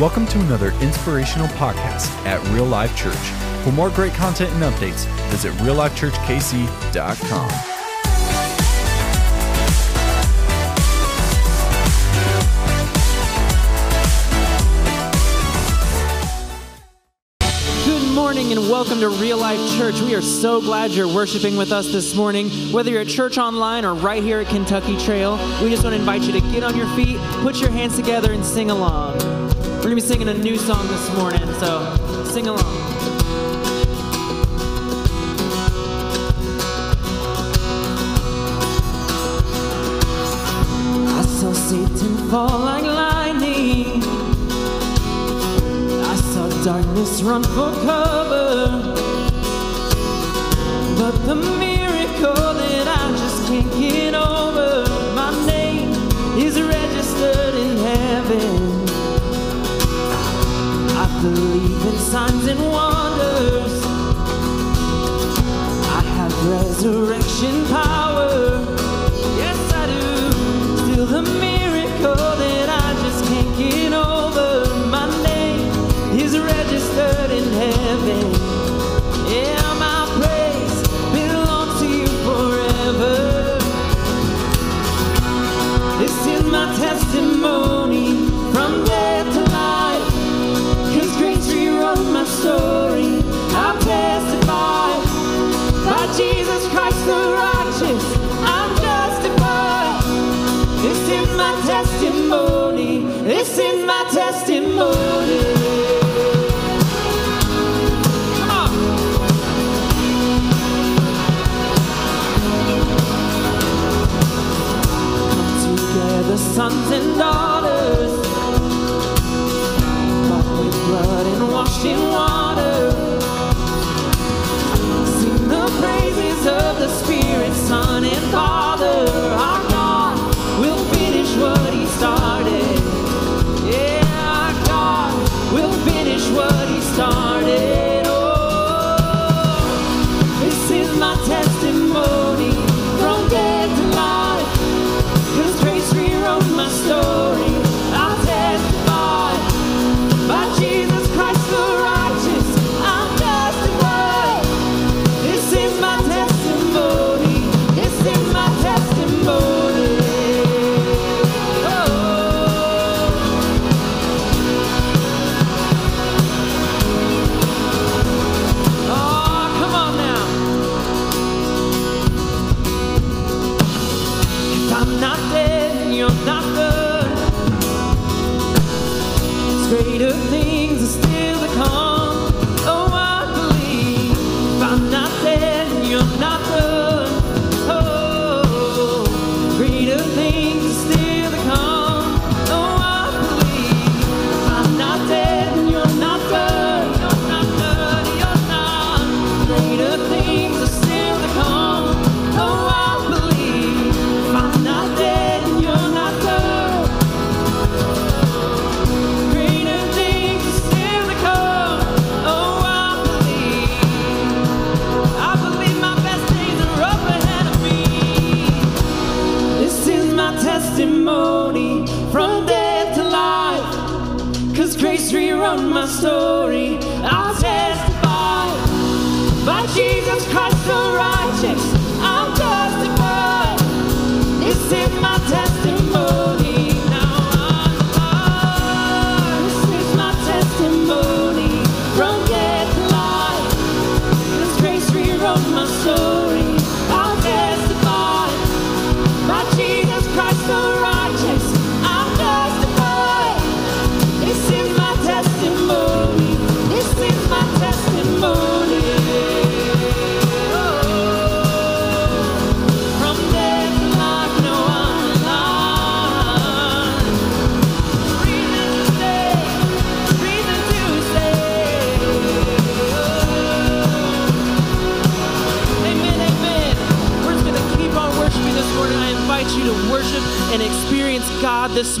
Welcome to another inspirational podcast at Real Life Church. For more great content and updates, visit reallifechurchkc.com. Good morning and welcome to Real Life Church. We are so glad you're worshiping with us this morning. Whether you're at church online or right here at Kentucky Trail, we just want to invite you to get on your feet, put your hands together, and sing along. We're gonna be singing a new song this morning, so sing along. I saw Satan fall like lightning. I saw darkness run for cover, but the believe in signs and wonders. I have resurrection power. sons and daughters with blood and washed in water. Sing the praises of the Spirit, Son and Father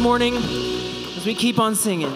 morning as we keep on singing.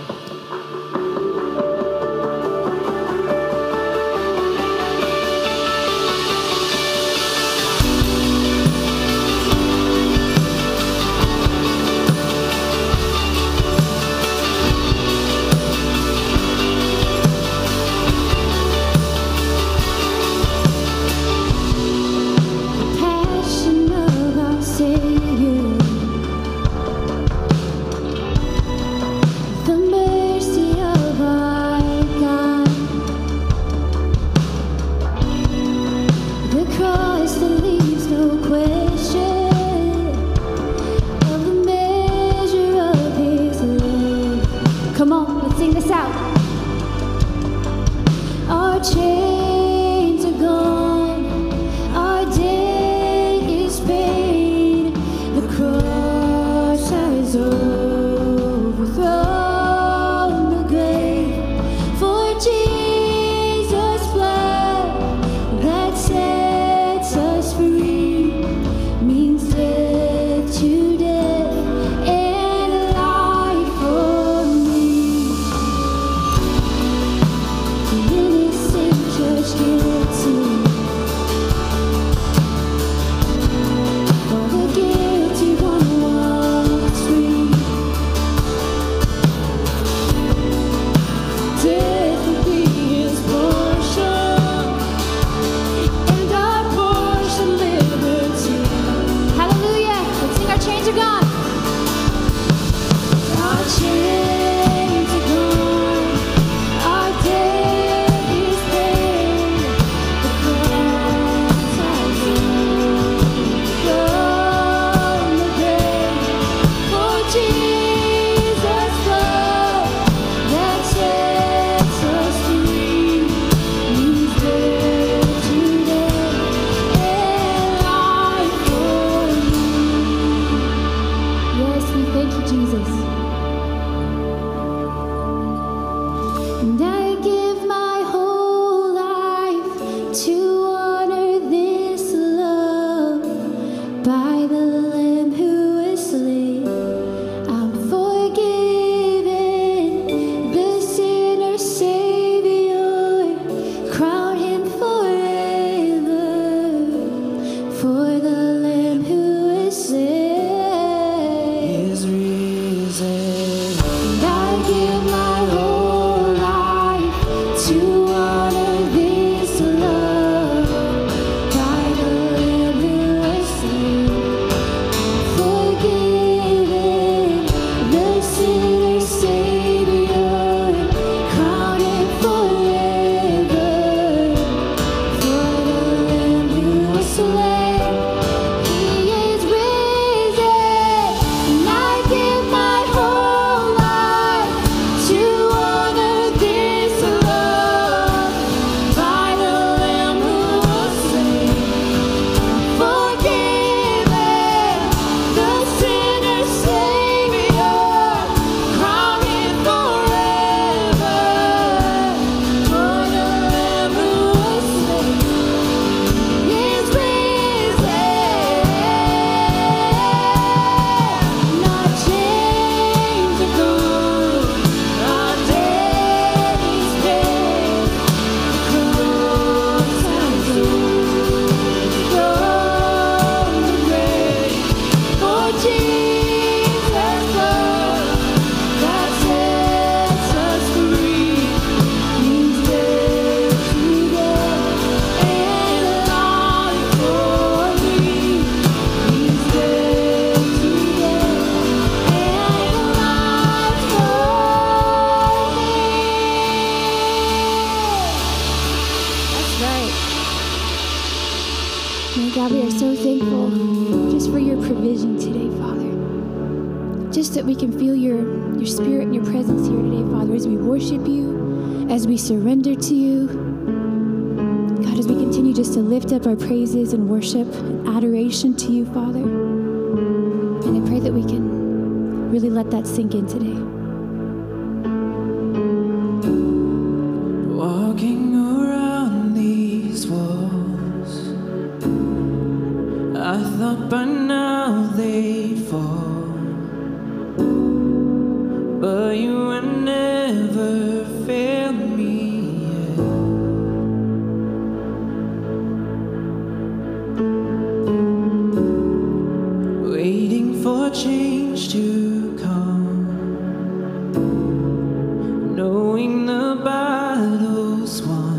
adoration to you, Father. And I pray that we can really let that sink in today. the battle's won.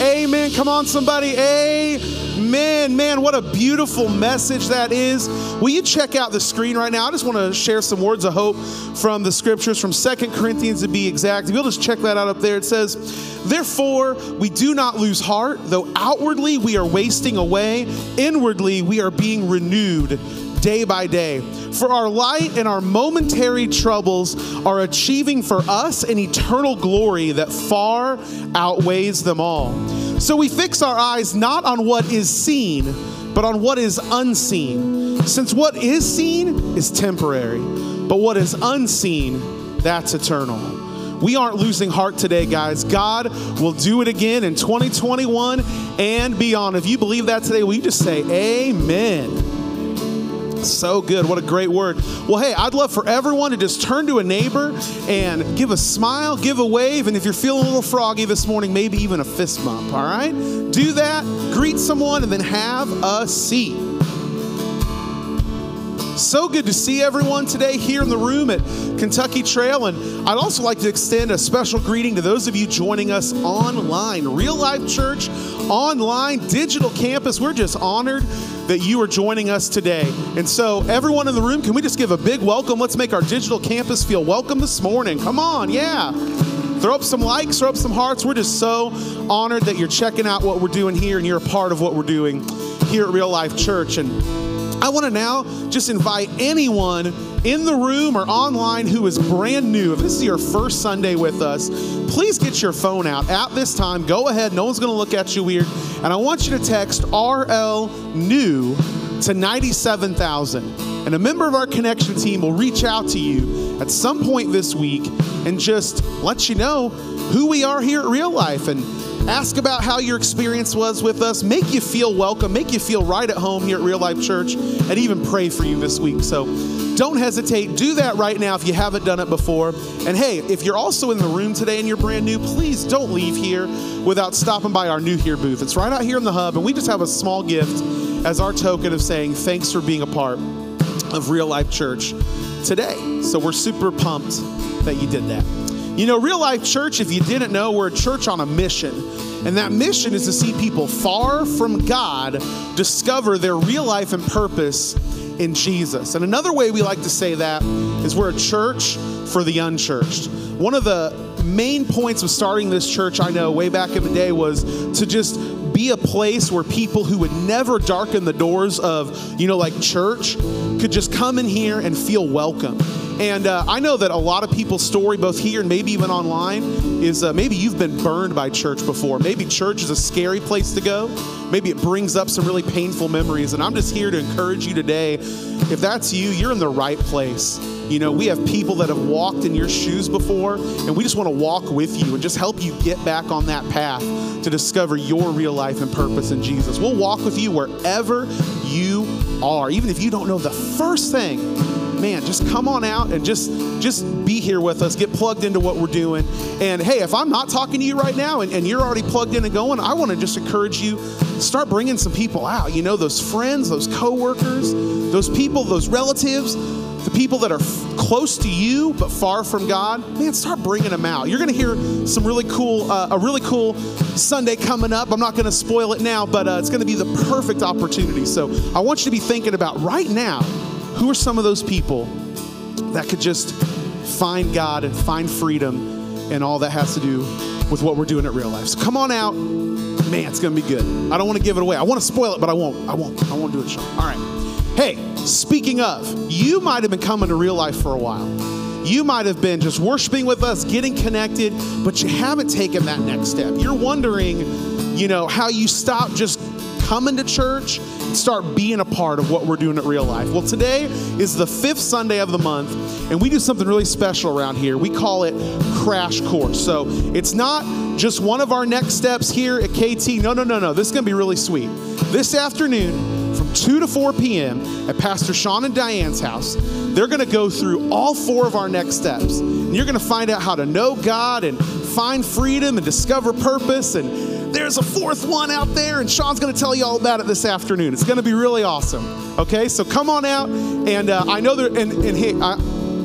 Amen? Come on, somebody. Amen. Man, what a beautiful message that is. Will you check out the screen right now? I just want to share some words of hope from the scriptures, from Second Corinthians to be exact. If you'll just check that out up there, it says, Therefore, we do not lose heart, though outwardly we are wasting away, inwardly we are being renewed day by day. For our light and our momentary troubles are achieving for us an eternal glory that far outweighs them all. So we fix our eyes not on what is seen, but on what is unseen. Since what is seen is temporary, but what is unseen, that's eternal. We aren't losing heart today, guys. God will do it again in 2021 and beyond. If you believe that today, will you just say amen? So good. What a great word. Well, hey, I'd love for everyone to just turn to a neighbor and give a smile, give a wave, and if you're feeling a little froggy this morning, maybe even a fist bump, all right? Do that, greet someone, and then have a seat. So good to see everyone today here in the room at Kentucky Trail. And I'd also like to extend a special greeting to those of you joining us online. Real Life Church, online, digital campus. We're just honored that you are joining us today. And so, everyone in the room, can we just give a big welcome? Let's make our digital campus feel welcome this morning. Come on, yeah. Throw up some likes, throw up some hearts. We're just so honored that you're checking out what we're doing here and you're a part of what we're doing here at Real Life Church. And I want to now just invite anyone in the room or online who is brand new. If this is your first Sunday with us, please get your phone out at this time. Go ahead, no one's going to look at you weird. And I want you to text RL new to 97,000. And a member of our connection team will reach out to you at some point this week and just let you know who we are here at Real Life and ask about how your experience was with us, make you feel welcome, make you feel right at home here at Real Life Church, and even pray for you this week. So don't hesitate. Do that right now if you haven't done it before. And hey, if you're also in the room today and you're brand new, please don't leave here without stopping by our New Here booth. It's right out here in the hub, and we just have a small gift as our token of saying thanks for being a part of Real Life Church today. So we're super pumped that you did that. You know, Real Life Church, if you didn't know, we're a church on a mission. And that mission is to see people far from God discover their real life and purpose in Jesus. And another way we like to say that is we're a church for the unchurched. One of the main points of starting this church, I know, way back in the day, was to just be a place where people who would never darken the doors of, you know, like church could just come in here and feel welcome. And uh, I know that a lot of people's story, both here and maybe even online, is uh, maybe you've been burned by church before. Maybe church is a scary place to go. Maybe it brings up some really painful memories. And I'm just here to encourage you today. If that's you, you're in the right place. You know, we have people that have walked in your shoes before, and we just want to walk with you and just help you get back on that path to discover your real life and purpose in Jesus. We'll walk with you wherever you are, even if you don't know the first thing man just come on out and just just be here with us get plugged into what we're doing and hey if i'm not talking to you right now and, and you're already plugged in and going i want to just encourage you start bringing some people out you know those friends those coworkers those people those relatives the people that are f- close to you but far from god. Man start bringing them out. You're going to hear some really cool uh, a really cool sunday coming up. I'm not going to spoil it now but uh, it's going to be the perfect opportunity. So i want you to be thinking about right now who are some of those people that could just find God and find freedom and all that has to do with what we're doing at real life? So come on out, man, it's gonna be good. I don't want to give it away. I want to spoil it, but I won't. I won't. I won't do it, Sean. All right. Hey, speaking of, you might have been coming to real life for a while. You might have been just worshiping with us, getting connected, but you haven't taken that next step. You're wondering, you know, how you stop just coming to church start being a part of what we're doing at real life. Well, today is the fifth Sunday of the month, and we do something really special around here. We call it Crash Course. So it's not just one of our next steps here at KT. No, no, no, no. This is going to be really sweet. This afternoon, from 2 to 4 p.m. at Pastor Sean and Diane's house, they're going to go through all four of our next steps. And you're going to find out how to know God and find freedom and discover purpose. And there's a fourth one out there, and Sean's going to tell you all about it this afternoon. It's going to be really awesome. Okay, so come on out. And uh, I know there, and, and hey, I,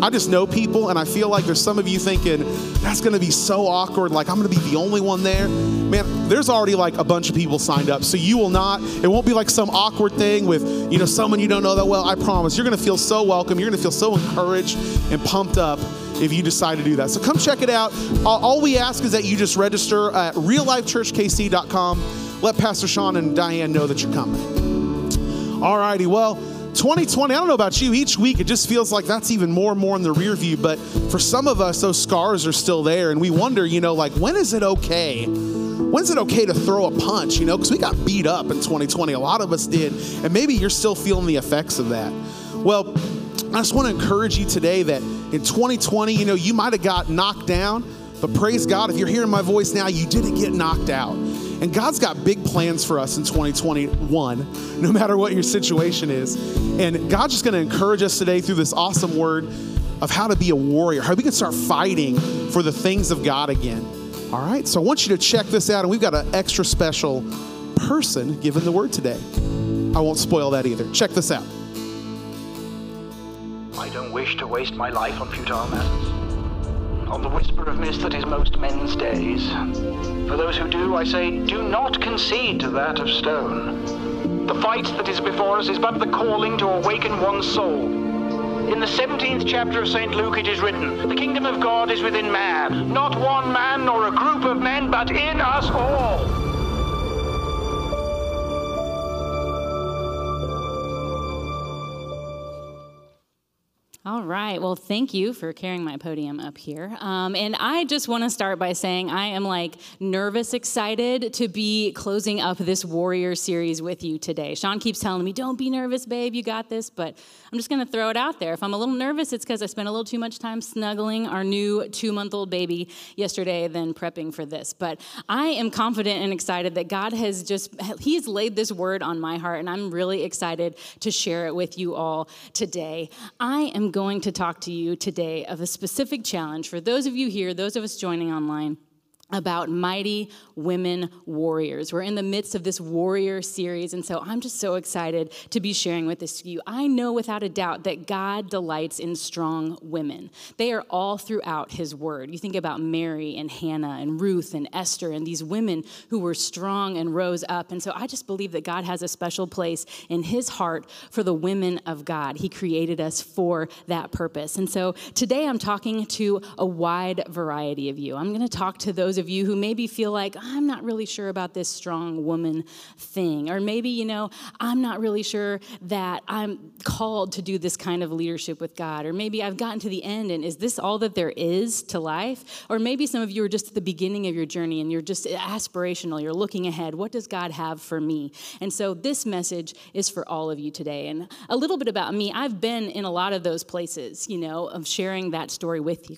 I just know people, and I feel like there's some of you thinking, that's gonna be so awkward. Like, I'm gonna be the only one there. Man, there's already like a bunch of people signed up, so you will not, it won't be like some awkward thing with, you know, someone you don't know that well. I promise. You're gonna feel so welcome. You're gonna feel so encouraged and pumped up if you decide to do that. So come check it out. All, we ask is that you just register at reallifechurchkc.com. Let Pastor Sean and Diane know that you're coming. All righty, well, 2020, I don't know about you, each week it just feels like that's even more and more in the rear view. But for some of us, those scars are still there. And we wonder, you know, like, when is it okay? When's it okay to throw a punch, you know? Because we got beat up in 2020. A lot of us did. And maybe you're still feeling the effects of that. Well, I just want to encourage you today that in 2020, you know, you might have got knocked down. But praise God, if you're hearing my voice now, you didn't get knocked out. And God's got big plans for us in 2021, no matter what your situation is. And God's just going to encourage us today through this awesome word of how to be a warrior, how we can start fighting for the things of God again. All right, so I want you to check this out, and we've got an extra special person giving the word today. I won't spoil that either. Check this out. I don't wish to waste my life on futile matters. On the whisper of mist that is most men's days. For those who do, I say, do not concede to that of stone. The fight that is before us is but the calling to awaken one's soul. In the 17th chapter of St. Luke it is written, The kingdom of God is within man, not one man nor a group of men, but in us all. All right. Well, thank you for carrying my podium up here. Um, and I just want to start by saying I am like nervous excited to be closing up this Warrior series with you today. Sean keeps telling me, don't be nervous, babe, you got this. But I'm just going to throw it out there. If I'm a little nervous, it's because I spent a little too much time snuggling our new two month old baby yesterday than prepping for this. But I am confident and excited that God has just, He's laid this word on my heart, and I'm really excited to share it with you all today. I am going to talk to you today of a specific challenge for those of you here, those of us joining online about mighty women warriors. We're in the midst of this warrior series, and so I'm just so excited to be sharing with this to you. I know without a doubt that God delights in strong women. They are all throughout His Word. You think about Mary and Hannah and Ruth and Esther and these women who were strong and rose up. And so I just believe that God has a special place in His heart for the women of God. He created us for that purpose. And so today I'm talking to a wide variety of you. I'm going to talk to those of you who maybe feel like, I'm not really sure about this strong woman thing. Or maybe, you know, I'm not really sure that I'm called to do this kind of leadership with God. Or maybe I've gotten to the end and is this all that there is to life? Or maybe some of you are just at the beginning of your journey and you're just aspirational, you're looking ahead. What does God have for me? And so this message is for all of you today. And a little bit about me, I've been in a lot of those places, you know, of sharing that story with you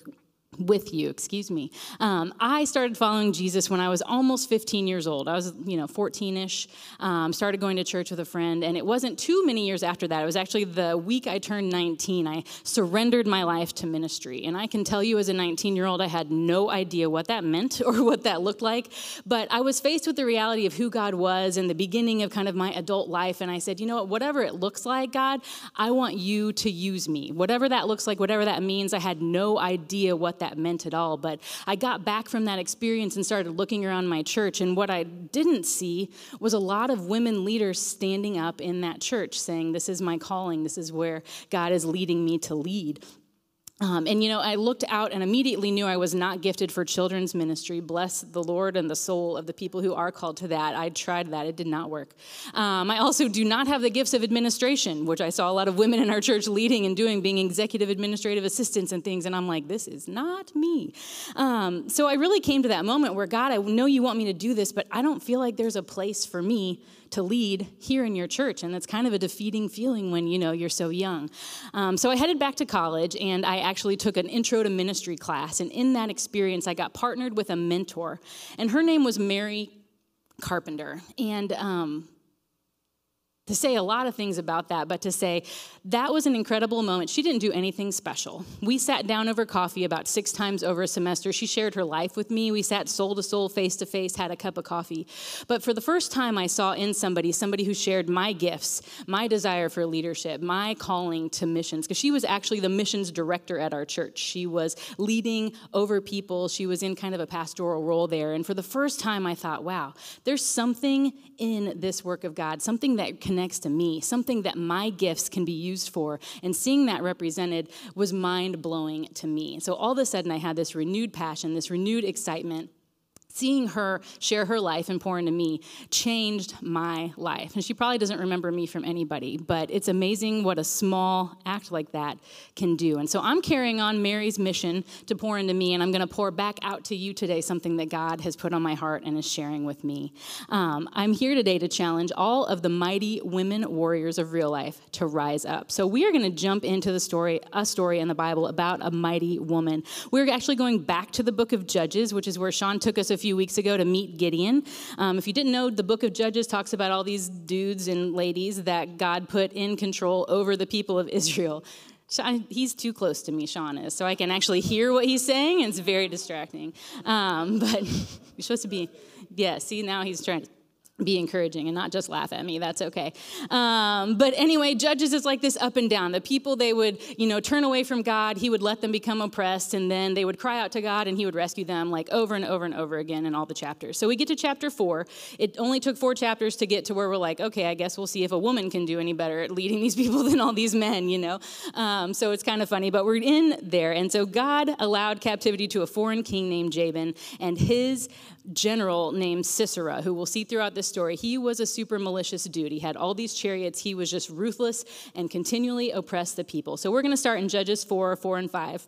with you excuse me. Um, i started following jesus when i was almost 15 years old. I was you know 14ish um, started going to church with a friend and it wasn't too many years after that. It was actually the week i turned 19 i surrendered my life to ministry. And i can tell you as a 19 year old i had no idea what that meant or what that looked like. But i was faced with the reality of who god was and the beginning of kind of my adult life and i said you know what? Whatever it looks like god i want you to use me. Whatever that looks like whatever that means i had no idea what that meant at all. But I got back from that experience and started looking around my church, and what I didn't see was a lot of women leaders standing up in that church saying, This is my calling, this is where God is leading me to lead. Um, and you know, I looked out and immediately knew I was not gifted for children's ministry. Bless the Lord and the soul of the people who are called to that. I tried that, it did not work. Um, I also do not have the gifts of administration, which I saw a lot of women in our church leading and doing, being executive administrative assistants and things. And I'm like, this is not me. Um, so I really came to that moment where, God, I know you want me to do this, but I don't feel like there's a place for me to lead here in your church and it's kind of a defeating feeling when you know you're so young. Um, so i headed back to college and i actually took an intro to ministry class and in that experience i got partnered with a mentor and her name was mary carpenter. And um, to say a lot of things about that, but to say that was an incredible moment. She didn't do anything special. We sat down over coffee about six times over a semester. She shared her life with me. We sat soul to soul, face to face, had a cup of coffee. But for the first time, I saw in somebody somebody who shared my gifts, my desire for leadership, my calling to missions, because she was actually the missions director at our church. She was leading over people, she was in kind of a pastoral role there. And for the first time, I thought, wow, there's something in this work of God, something that connects to me, something that my gifts can be used for. And seeing that represented was mind blowing to me. So all of a sudden, I had this renewed passion, this renewed excitement seeing her share her life and pour into me changed my life. And she probably doesn't remember me from anybody, but it's amazing what a small act like that can do. And so I'm carrying on Mary's mission to pour into me, and I'm going to pour back out to you today something that God has put on my heart and is sharing with me. Um, I'm here today to challenge all of the mighty women warriors of real life to rise up. So we are going to jump into the story, a story in the Bible about a mighty woman. We're actually going back to the book of Judges, which is where Sean took us a few few weeks ago to meet Gideon. Um, if you didn't know, the book of Judges talks about all these dudes and ladies that God put in control over the people of Israel. He's too close to me, Sean is, so I can actually hear what he's saying, and it's very distracting. Um, but you're supposed to be, yeah, see, now he's trying to be encouraging and not just laugh at me. That's okay. Um, but anyway judges is like this up and down. The people they would you know turn away from god. He would let them become oppressed and then they would cry out to god and he would rescue them like over and over and over again in all the chapters. So we get to chapter four. It only took four chapters to get to where we're like okay i guess we'll see if a woman can do any better at leading these people than all these men you know? Um, so it's kind of funny but we're in there. And so god allowed captivity to a foreign king named jabin and his general named sisera who we'll see throughout this story, he was a super malicious dude. He had all these chariots. He was just ruthless and continually oppressed the people. So we're going to start in Judges 4, 4, and 5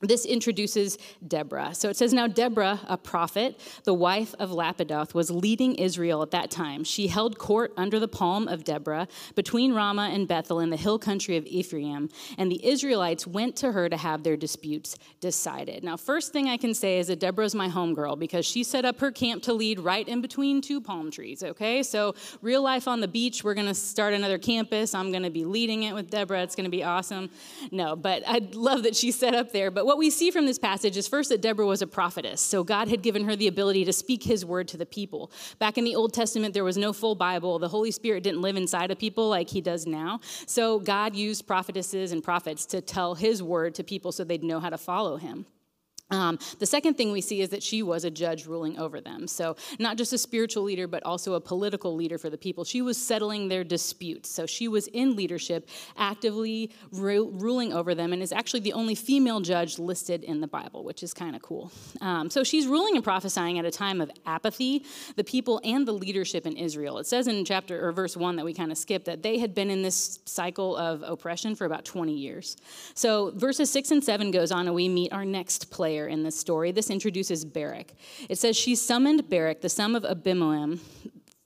this introduces Deborah. So it says, Now Deborah, a prophet, the wife of Lapidoth, was leading Israel at that time. She held court under the palm of Deborah between Ramah and Bethel in the hill country of Ephraim. And the Israelites went to her to have their disputes decided. Now, first thing I can say is that Deborah's my homegirl because she set up her camp to lead right in between two palm trees, okay? So, real life on the beach, we're gonna start another campus. I'm gonna be leading it with Deborah. It's gonna be awesome. No, but I love that she set up there. But what we see from this passage is first that Deborah was a prophetess. So God had given her the ability to speak his word to the people. Back in the Old Testament, there was no full Bible. The Holy Spirit didn't live inside of people like he does now. So God used prophetesses and prophets to tell his word to people so they'd know how to follow him. Um, the second thing we see is that she was a judge ruling over them. So, not just a spiritual leader, but also a political leader for the people. She was settling their disputes. So, she was in leadership, actively ru- ruling over them, and is actually the only female judge listed in the Bible, which is kind of cool. Um, so, she's ruling and prophesying at a time of apathy, the people and the leadership in Israel. It says in chapter or verse one that we kind of skipped that they had been in this cycle of oppression for about 20 years. So, verses six and seven goes on, and we meet our next player player in this story. This introduces Barak. It says, She summoned Barak, the son of Abimelech,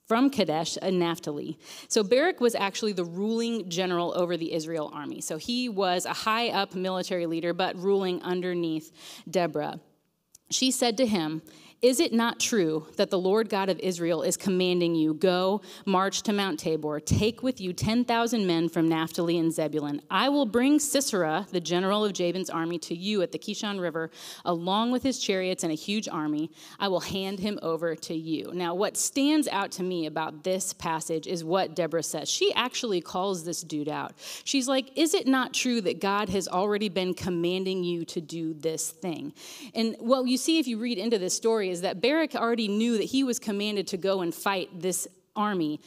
from Kadesh and Naphtali. So Barak was actually the ruling general over the Israel army. So he was a high up military leader, but ruling underneath Deborah. She said to him, is it not true that the Lord God of Israel is commanding you, Go, march to Mount Tabor, take with you 10,000 men from Naphtali and Zebulun? I will bring Sisera, the general of Jabin's army, to you at the Kishon River, along with his chariots and a huge army. I will hand him over to you. Now, what stands out to me about this passage is what Deborah says. She actually calls this dude out. She's like, Is it not true that God has already been commanding you to do this thing? And what you see if you read into this story is that Barak already knew that he was commanded to go and fight this army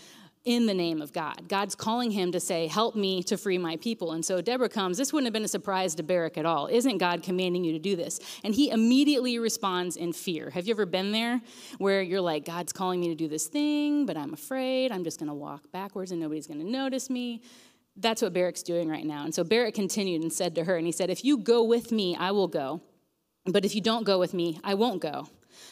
in the name of God. God's calling him to say, Help me to free my people. And so Deborah comes. This wouldn't have been a surprise to Barak at all. Isn't God commanding you to do this? And he immediately responds in fear. Have you ever been there where you're like, God's calling me to do this thing, but I'm afraid. I'm just going to walk backwards and nobody's going to notice me? That's what Barak's doing right now. And so Barak continued and said to her, and he said, If you go with me, I will go. But if you don't go with me, I won't go.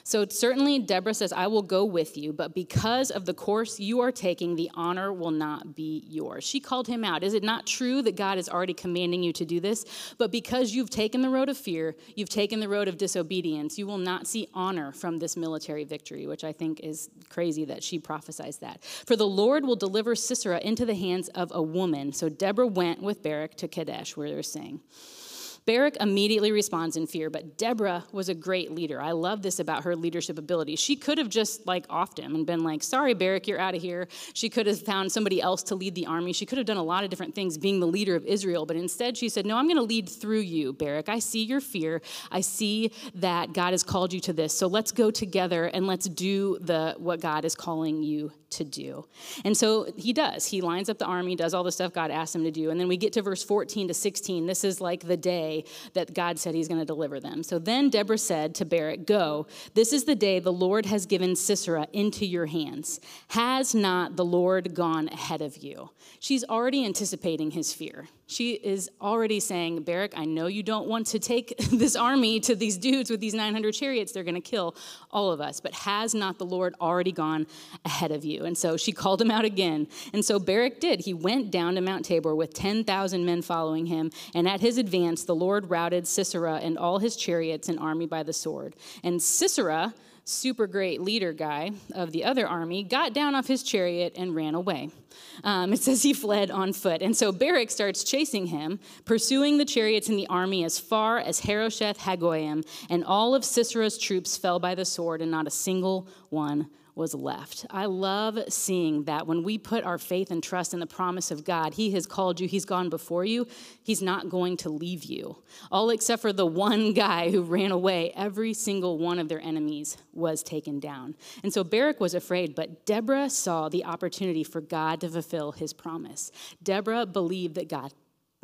So certainly Deborah says, I will go with you, but because of the course you are taking, the honor will not be yours. She called him out. Is it not true that God is already commanding you to do this? But because you've taken the road of fear, you've taken the road of disobedience, you will not see honor from this military victory, which I think is crazy that she prophesies that. For the Lord will deliver Sisera into the hands of a woman. So Deborah went with Barak to Kadesh, where they're saying. Barak immediately responds in fear, but Deborah was a great leader. I love this about her leadership ability. She could have just like offed him and been like, sorry, Barak, you're out of here. She could have found somebody else to lead the army. She could have done a lot of different things being the leader of Israel, but instead she said, no, I'm going to lead through you, Barak. I see your fear. I see that God has called you to this. So let's go together and let's do the what God is calling you to do. And so he does. He lines up the army, does all the stuff God asked him to do. And then we get to verse 14 to 16. This is like the day that God said he's going to deliver them. So then Deborah said to Barak, Go, this is the day the Lord has given Sisera into your hands. Has not the Lord gone ahead of you? She's already anticipating his fear. She is already saying, Barak, I know you don't want to take this army to these dudes with these 900 chariots. They're going to kill all of us. But has not the Lord already gone ahead of you? And so she called him out again. And so Barak did. He went down to Mount Tabor with 10,000 men following him. And at his advance, the Lord routed Sisera and all his chariots and army by the sword. And Sisera, super great leader guy of the other army, got down off his chariot and ran away. Um, it says he fled on foot. And so Barak starts chasing him, pursuing the chariots and the army as far as Harosheth Hagoyim, and all of Sisera's troops fell by the sword, and not a single one was left. I love seeing that when we put our faith and trust in the promise of God, He has called you, He's gone before you, He's not going to leave you. All except for the one guy who ran away, every single one of their enemies was taken down. And so Barak was afraid, but Deborah saw the opportunity for God to fulfill His promise. Deborah believed that God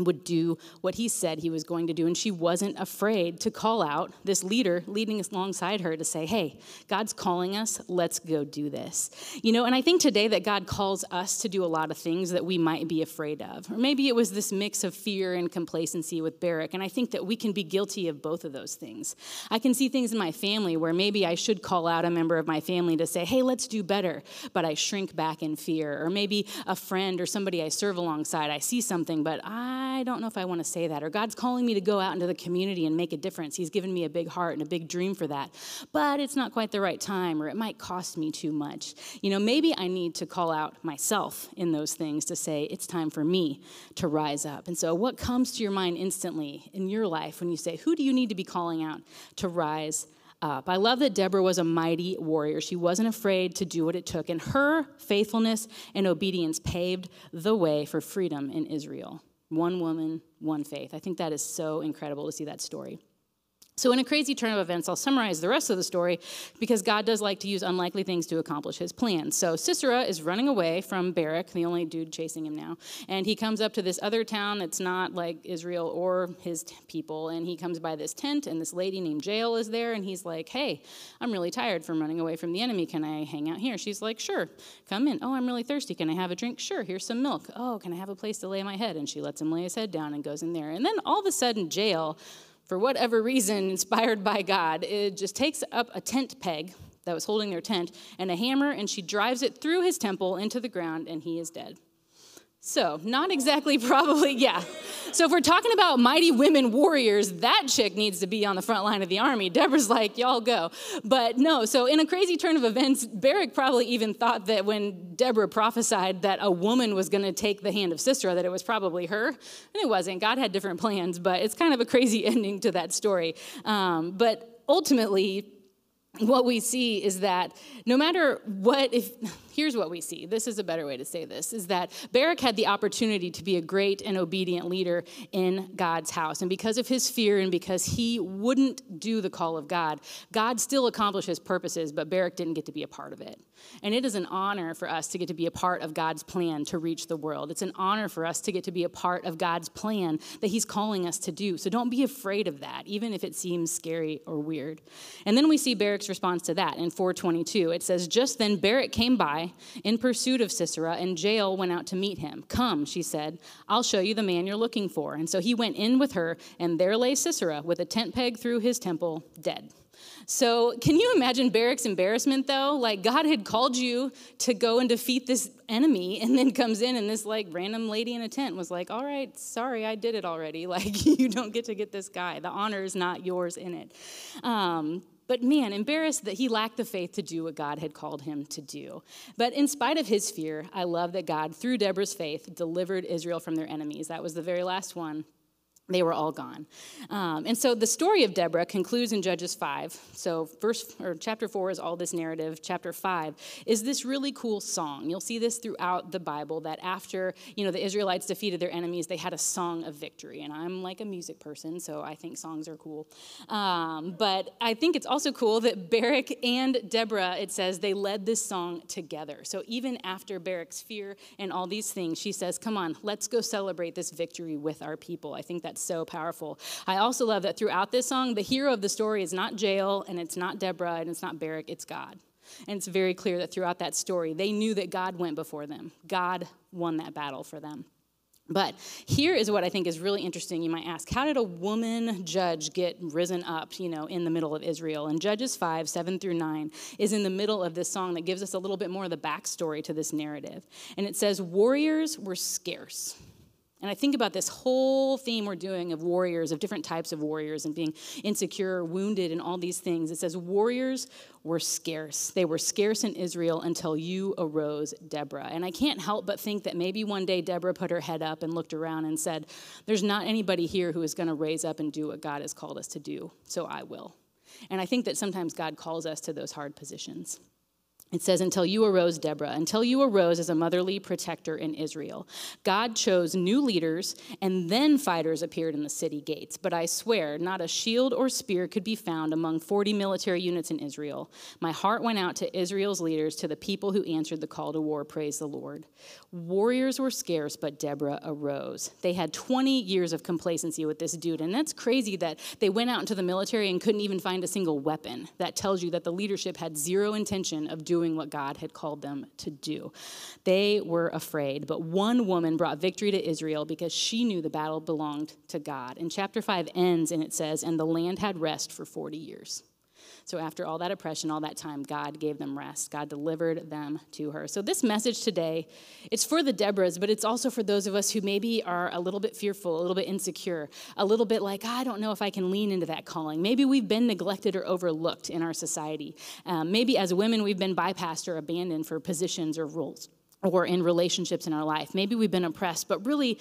would do what he said he was going to do. And she wasn't afraid to call out this leader leading alongside her to say, Hey, God's calling us. Let's go do this. You know, and I think today that God calls us to do a lot of things that we might be afraid of. Or maybe it was this mix of fear and complacency with Barak. And I think that we can be guilty of both of those things. I can see things in my family where maybe I should call out a member of my family to say, Hey, let's do better. But I shrink back in fear. Or maybe a friend or somebody I serve alongside, I see something, but I I don't know if I want to say that. Or God's calling me to go out into the community and make a difference. He's given me a big heart and a big dream for that. But it's not quite the right time, or it might cost me too much. You know, maybe I need to call out myself in those things to say, it's time for me to rise up. And so, what comes to your mind instantly in your life when you say, who do you need to be calling out to rise up. I love that Deborah was a mighty warrior. She wasn't afraid to do what it took, and her faithfulness and obedience paved the way for freedom in Israel. One woman, one faith. I think that is so incredible to see that story. So, in a crazy turn of events, I'll summarize the rest of the story because God does like to use unlikely things to accomplish his plan. So, Sisera is running away from Barak, the only dude chasing him now, and he comes up to this other town that's not like Israel or his t- people. And he comes by this tent, and this lady named Jael is there, and he's like, Hey, I'm really tired from running away from the enemy. Can I hang out here? She's like, Sure, come in. Oh, I'm really thirsty. Can I have a drink? Sure, here's some milk. Oh, can I have a place to lay my head? And she lets him lay his head down and goes in there. And then all of a sudden, Jael, for whatever reason, inspired by God, it just takes up a tent peg that was holding their tent and a hammer, and she drives it through his temple into the ground, and he is dead. So, not exactly probably, yeah. So, if we're talking about mighty women warriors, that chick needs to be on the front line of the army. Deborah's like, y'all go. But no, so in a crazy turn of events, Barak probably even thought that when Deborah prophesied that a woman was going to take the hand of Sisera, that it was probably her. And it wasn't. God had different plans, but it's kind of a crazy ending to that story. Um, but ultimately, what we see is that no matter what, if here's what we see. This is a better way to say this is that Barak had the opportunity to be a great and obedient leader in God's house. And because of his fear and because he wouldn't do the call of God, God still accomplished his purposes, but Barak didn't get to be a part of it. And it is an honor for us to get to be a part of God's plan to reach the world. It's an honor for us to get to be a part of God's plan that he's calling us to do. So don't be afraid of that, even if it seems scary or weird. And then we see Barak's response to that in 422. It says, Just then Barak came by in pursuit of Sisera, and Jael went out to meet him. Come, she said, I'll show you the man you're looking for. And so he went in with her, and there lay Sisera with a tent peg through his temple, dead. So, can you imagine Barak's embarrassment though? Like, God had called you to go and defeat this enemy, and then comes in, and this like random lady in a tent was like, All right, sorry, I did it already. Like, you don't get to get this guy. The honor is not yours in it. Um, but man, embarrassed that he lacked the faith to do what God had called him to do. But in spite of his fear, I love that God, through Deborah's faith, delivered Israel from their enemies. That was the very last one they were all gone. Um, and so the story of Deborah concludes in Judges 5. So verse or chapter 4 is all this narrative. Chapter 5 is this really cool song. You'll see this throughout the Bible that after, you know, the Israelites defeated their enemies, they had a song of victory. And I'm like a music person, so I think songs are cool. Um, but I think it's also cool that Barak and Deborah, it says, they led this song together. So even after Barak's fear and all these things, she says, "Come on, let's go celebrate this victory with our people." I think that's so powerful. I also love that throughout this song, the hero of the story is not Jael, and it's not Deborah, and it's not Barak, it's God. And it's very clear that throughout that story, they knew that God went before them. God won that battle for them. But here is what I think is really interesting. You might ask, how did a woman judge get risen up, you know, in the middle of Israel? And Judges 5, 7 through 9 is in the middle of this song that gives us a little bit more of the backstory to this narrative. And it says, Warriors were scarce. And I think about this whole theme we're doing of warriors, of different types of warriors, and being insecure, wounded, and all these things. It says, Warriors were scarce. They were scarce in Israel until you arose, Deborah. And I can't help but think that maybe one day Deborah put her head up and looked around and said, There's not anybody here who is going to raise up and do what God has called us to do, so I will. And I think that sometimes God calls us to those hard positions. It says, until you arose, Deborah, until you arose as a motherly protector in Israel. God chose new leaders, and then fighters appeared in the city gates. But I swear, not a shield or spear could be found among 40 military units in Israel. My heart went out to Israel's leaders, to the people who answered the call to war. Praise the Lord. Warriors were scarce, but Deborah arose. They had 20 years of complacency with this dude, and that's crazy that they went out into the military and couldn't even find a single weapon. That tells you that the leadership had zero intention of doing doing what God had called them to do. They were afraid, but one woman brought victory to Israel because she knew the battle belonged to God. And chapter 5 ends and it says, And the land had rest for 40 years. So after all that oppression, all that time, God gave them rest. God delivered them to her. So this message today, it's for the Deborahs, but it's also for those of us who maybe are a little bit fearful, a little bit insecure, a little bit like, I don't know if I can lean into that calling. Maybe we've been neglected or overlooked in our society. Um, maybe as women, we've been bypassed or abandoned for positions or roles or in relationships in our life. Maybe we've been oppressed, but really,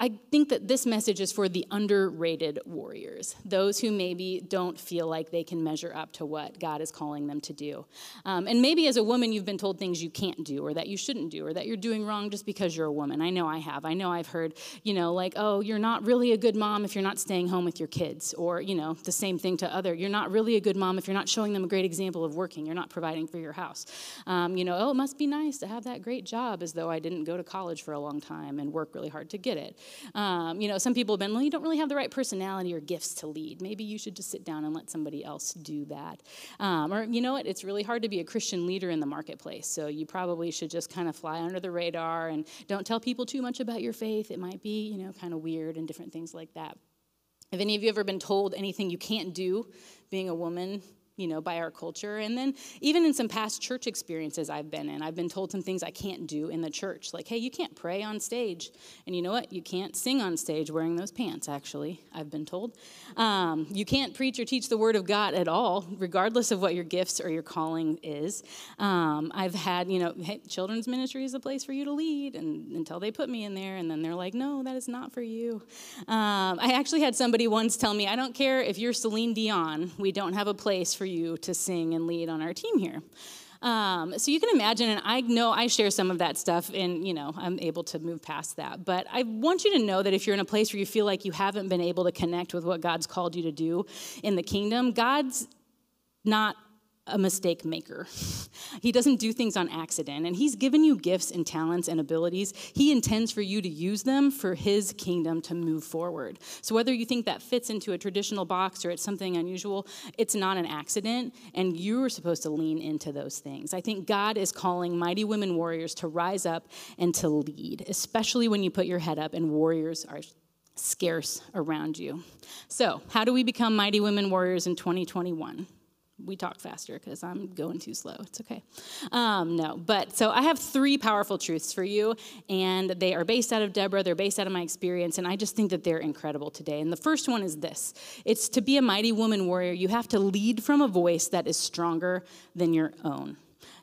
I think that this message is for the underrated warriors, those who maybe don't feel like they can measure up to what God is calling them to do. Um, and maybe as a woman, you've been told things you can't do, or that you shouldn't do, or that you're doing wrong just because you're a woman. I know I have. I know I've heard, you know, like, oh, you're not really a good mom if you're not staying home with your kids, or, you know, the same thing to other. You're not really a good mom if you're not showing them a great example of working, you're not providing for your house. Um, you know, oh, it must be nice to have that great job, as though I didn't go to college for a long time and work really hard to get it. Um, you know, some people have been, well, you don't really have the right personality or gifts to lead. Maybe you should just sit down and let somebody else do that. Um, or, you know what, it's really hard to be a Christian leader in the marketplace. So you probably should just kind of fly under the radar and don't tell people too much about your faith. It might be, you know, kind of weird and different things like that. Have any of you ever been told anything you can't do being a woman you know, by our culture. And then even in some past church experiences I've been in, I've been told some things I can't do in the church. Like, hey, you can't pray on stage. And you know what? You can't sing on stage wearing those pants, actually, I've been told. Um, you can't preach or teach the word of God at all, regardless of what your gifts or your calling is. Um, I've had, you know, hey, children's ministry is a place for you to lead and, until they put me in there. And then they're like, no, that is not for you. Um, I actually had somebody once tell me, I don't care if you're Celine Dion, we don't have a place for you to sing and lead on our team here. Um, so you can imagine, and I know I share some of that stuff, and you know I'm able to move past that. But I want you to know that if you're in a place where you feel like you haven't been able to connect with what God's called you to do in the kingdom, God's not a mistake maker. He doesn't do things on accident, and He's given you gifts and talents and abilities. He intends for you to use them for His kingdom to move forward. So, whether you think that fits into a traditional box or it's something unusual, it's not an accident, and you are supposed to lean into those things. I think God is calling mighty women warriors to rise up and to lead, especially when you put your head up and warriors are scarce around you. So, how do we become mighty women warriors in 2021? We talk faster because I'm going too slow. It's okay. Um, no, but so I have three powerful truths for you, and they are based out of Deborah. They're based out of my experience, and I just think that they're incredible today. And the first one is this it's to be a mighty woman warrior, you have to lead from a voice that is stronger than your own.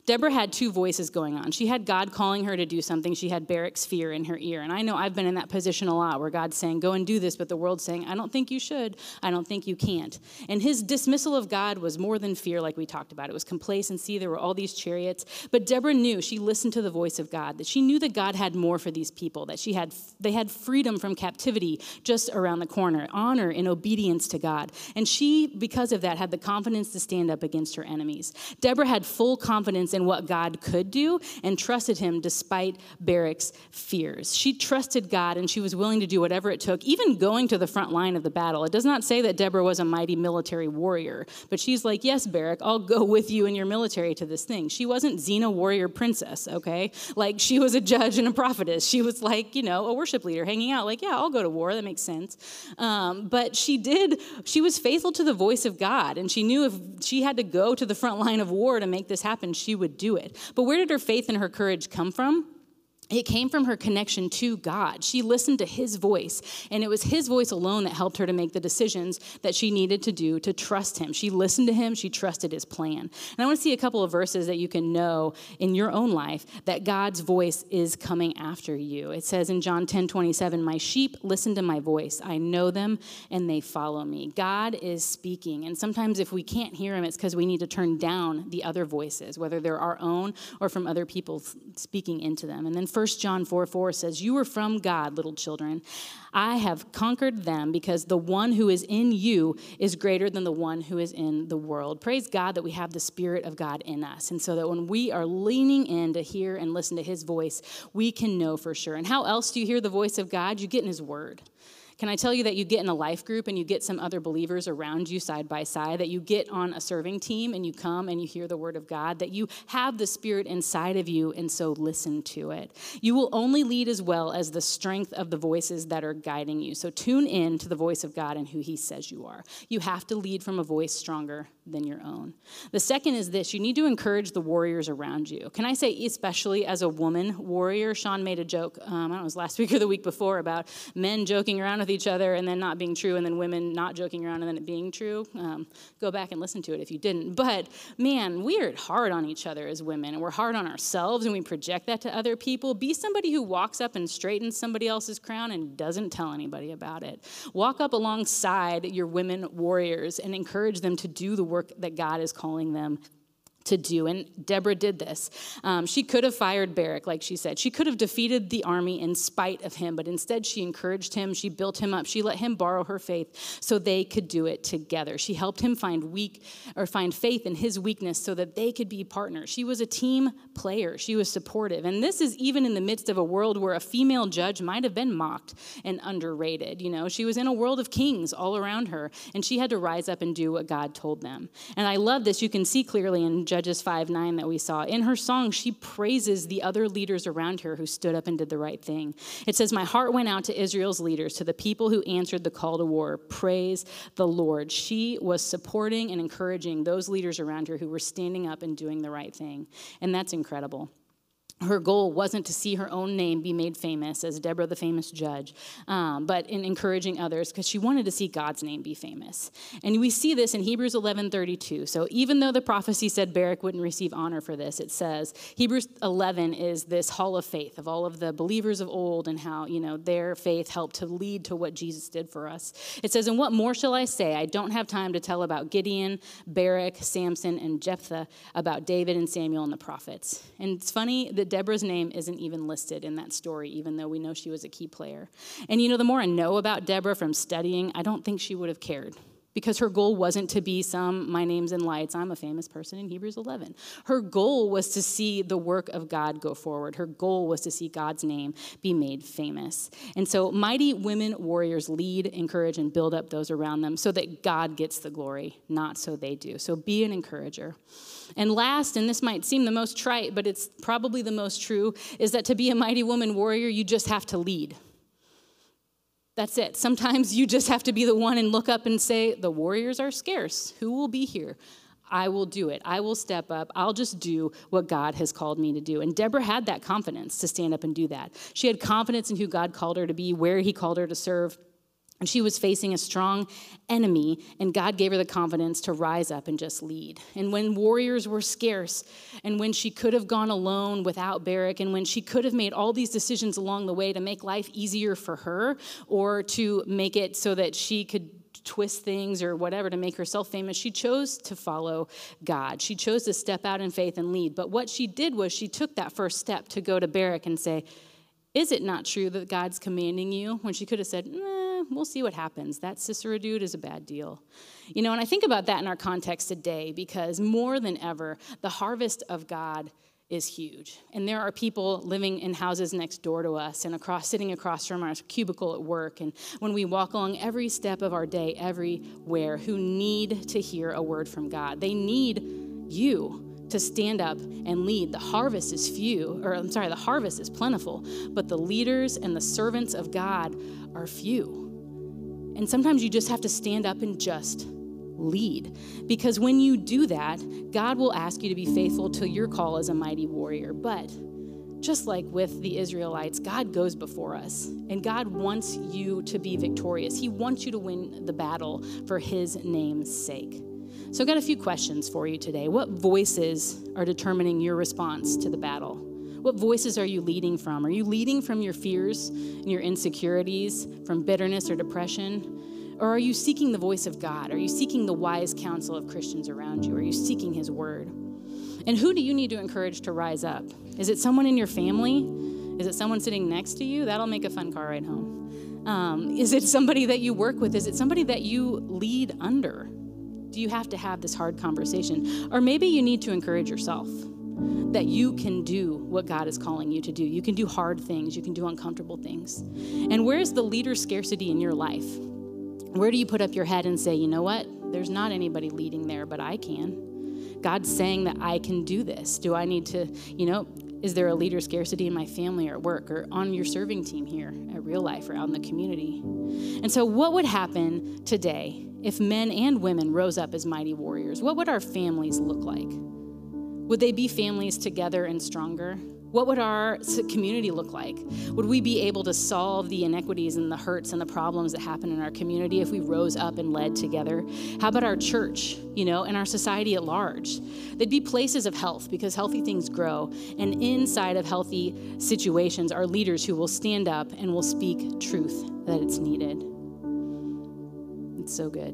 Deborah had two voices going on. She had God calling her to do something. She had Barak's fear in her ear. And I know I've been in that position a lot where God's saying, go and do this, but the world's saying, I don't think you should. I don't think you can't. And his dismissal of God was more than fear, like we talked about. It was complacency. There were all these chariots. But Deborah knew, she listened to the voice of God, that she knew that God had more for these people, that she had, they had freedom from captivity just around the corner, honor and obedience to God. And she, because of that, had the confidence to stand up against her enemies. Deborah had full confidence in what God could do and trusted him despite Barak's fears. She trusted God and she was willing to do whatever it took, even going to the front line of the battle. It does not say that Deborah was a mighty military warrior, but she's like, Yes, Barak, I'll go with you and your military to this thing. She wasn't Xena warrior princess, okay? Like she was a judge and a prophetess. She was like, you know, a worship leader hanging out, like, Yeah, I'll go to war. That makes sense. Um, but she did, she was faithful to the voice of God, and she knew if she had to go to the front line of war to make this happen, she would do it. But where did her faith and her courage come from? It came from her connection to God. She listened to his voice, and it was his voice alone that helped her to make the decisions that she needed to do to trust him. She listened to him, she trusted his plan. And I want to see a couple of verses that you can know in your own life that God's voice is coming after you. It says in John 10 27, My sheep listen to my voice. I know them, and they follow me. God is speaking, and sometimes if we can't hear him, it's because we need to turn down the other voices, whether they're our own or from other people speaking into them. And then 1 John 4 4 says, You are from God, little children. I have conquered them because the one who is in you is greater than the one who is in the world. Praise God that we have the Spirit of God in us. And so that when we are leaning in to hear and listen to his voice, we can know for sure. And how else do you hear the voice of God? You get in his word. Can I tell you that you get in a life group and you get some other believers around you side by side, that you get on a serving team and you come and you hear the word of God, that you have the Spirit inside of you and so listen to it. You will only lead as well as the strength of the voices that are guiding you. So tune in to the voice of God and who He says you are. You have to lead from a voice stronger than your own. The second is this you need to encourage the warriors around you. Can I say, especially as a woman warrior? Sean made a joke, um, I don't know, it was last week or the week before, about men joking around with each other and then not being true, and then women not joking around and then it being true. Um, go back and listen to it if you didn't. But man, we are hard on each other as women, and we're hard on ourselves, and we project that to other people. Be somebody who walks up and straightens somebody else's crown and doesn't tell anybody about it. Walk up alongside your women warriors and encourage them to do the work that God is calling them to do. And Deborah did this. Um, she could have fired Barak, like she said. She could have defeated the army in spite of him, but instead she encouraged him. She built him up. She let him borrow her faith so they could do it together. She helped him find weak or find faith in his weakness so that they could be partners. She was a team player. She was supportive. And this is even in the midst of a world where a female judge might have been mocked and underrated. You know, she was in a world of kings all around her, and she had to rise up and do what God told them. And I love this. You can see clearly in Judges 5 9 that we saw. In her song, she praises the other leaders around her who stood up and did the right thing. It says, My heart went out to Israel's leaders, to the people who answered the call to war. Praise the Lord. She was supporting and encouraging those leaders around her who were standing up and doing the right thing. And that's incredible. Her goal wasn't to see her own name be made famous as Deborah the famous judge, um, but in encouraging others because she wanted to see God's name be famous. And we see this in Hebrews 11:32. So even though the prophecy said Barak wouldn't receive honor for this, it says Hebrews 11 is this hall of faith of all of the believers of old and how you know their faith helped to lead to what Jesus did for us. It says, "And what more shall I say? I don't have time to tell about Gideon, Barak, Samson, and Jephthah, about David and Samuel and the prophets." And it's funny that Deborah's name isn't even listed in that story, even though we know she was a key player. And you know, the more I know about Deborah from studying, I don't think she would have cared because her goal wasn't to be some my name's in lights i'm a famous person in hebrews 11 her goal was to see the work of god go forward. Her goal was to see god's name be made famous. And so mighty women warriors lead encourage and build up those around them so that god gets the glory not so they do. So be an encourager and last and this might seem the most trite but it's probably the most true is that to be a mighty woman warrior you just have to lead that's it. Sometimes you just have to be the one and look up and say, The warriors are scarce. Who will be here? I will do it. I will step up. I'll just do what God has called me to do. And Deborah had that confidence to stand up and do that. She had confidence in who God called her to be, where He called her to serve. And she was facing a strong enemy, and God gave her the confidence to rise up and just lead. And when warriors were scarce, and when she could have gone alone without Barak, and when she could have made all these decisions along the way to make life easier for her or to make it so that she could twist things or whatever to make herself famous, she chose to follow God. She chose to step out in faith and lead. But what she did was she took that first step to go to Barak and say, Is it not true that God's commanding you? When she could have said, nah, we'll see what happens. That Sisera dude is a bad deal. You know, and I think about that in our context today because more than ever, the harvest of God is huge. And there are people living in houses next door to us and across sitting across from our cubicle at work and when we walk along every step of our day everywhere who need to hear a word from God. They need you to stand up and lead. The harvest is few, or I'm sorry, the harvest is plentiful, but the leaders and the servants of God are few. And sometimes you just have to stand up and just lead. Because when you do that, God will ask you to be faithful to your call as a mighty warrior. But just like with the Israelites, God goes before us, and God wants you to be victorious. He wants you to win the battle for His name's sake. So, I've got a few questions for you today. What voices are determining your response to the battle? What voices are you leading from? Are you leading from your fears and your insecurities, from bitterness or depression? Or are you seeking the voice of God? Are you seeking the wise counsel of Christians around you? Are you seeking His word? And who do you need to encourage to rise up? Is it someone in your family? Is it someone sitting next to you? That'll make a fun car ride home. Um, is it somebody that you work with? Is it somebody that you lead under? Do you have to have this hard conversation? Or maybe you need to encourage yourself that you can do what God is calling you to do. You can do hard things, you can do uncomfortable things. And where's the leader scarcity in your life? Where do you put up your head and say, you know what? There's not anybody leading there, but I can. God's saying that I can do this. Do I need to, you know, is there a leader scarcity in my family or at work or on your serving team here at real life or out in the community? And so, what would happen today if men and women rose up as mighty warriors? What would our families look like? Would they be families together and stronger? What would our community look like? Would we be able to solve the inequities and the hurts and the problems that happen in our community if we rose up and led together? How about our church, you know, and our society at large? They'd be places of health because healthy things grow. And inside of healthy situations are leaders who will stand up and will speak truth that it's needed. It's so good.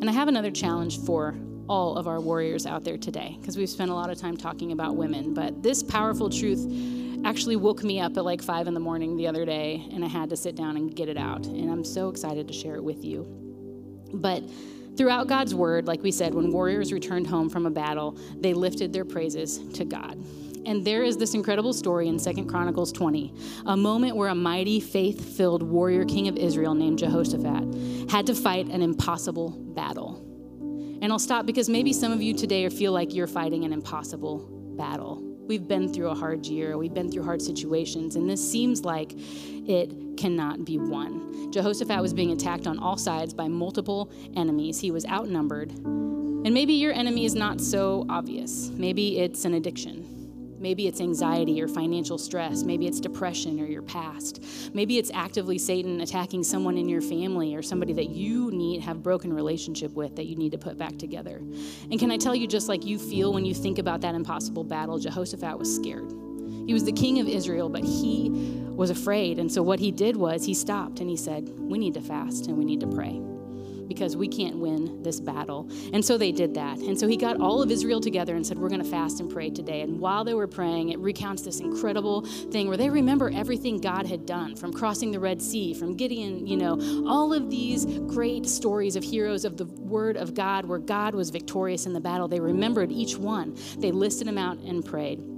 And I have another challenge for all of our warriors out there today because we've spent a lot of time talking about women. But this powerful truth actually woke me up at like five in the morning the other day, and I had to sit down and get it out. And I'm so excited to share it with you. But throughout God's word, like we said, when warriors returned home from a battle, they lifted their praises to God. And there is this incredible story in Second Chronicles 20, a moment where a mighty, faith filled warrior king of Israel named Jehoshaphat had to fight an impossible battle. And I'll stop because maybe some of you today feel like you're fighting an impossible battle. We've been through a hard year, we've been through hard situations, and this seems like it cannot be won. Jehoshaphat was being attacked on all sides by multiple enemies. He was outnumbered. And maybe your enemy is not so obvious. Maybe it's an addiction. Maybe it's anxiety or financial stress. Maybe it's depression or your past. Maybe it's actively Satan attacking someone in your family or somebody that you need have broken relationship with that you need to put back together. And can I tell you just like you feel when you think about that impossible battle, Jehoshaphat was scared. He was the king of Israel, but he was afraid. And so what he did was he stopped and he said, "We need to fast and we need to pray." Because we can't win this battle. And so they did that. And so he got all of Israel together and said, We're going to fast and pray today. And while they were praying, it recounts this incredible thing where they remember everything God had done from crossing the Red Sea, from Gideon, you know, all of these great stories of heroes of the word of God where God was victorious in the battle. They remembered each one. They listed them out and prayed.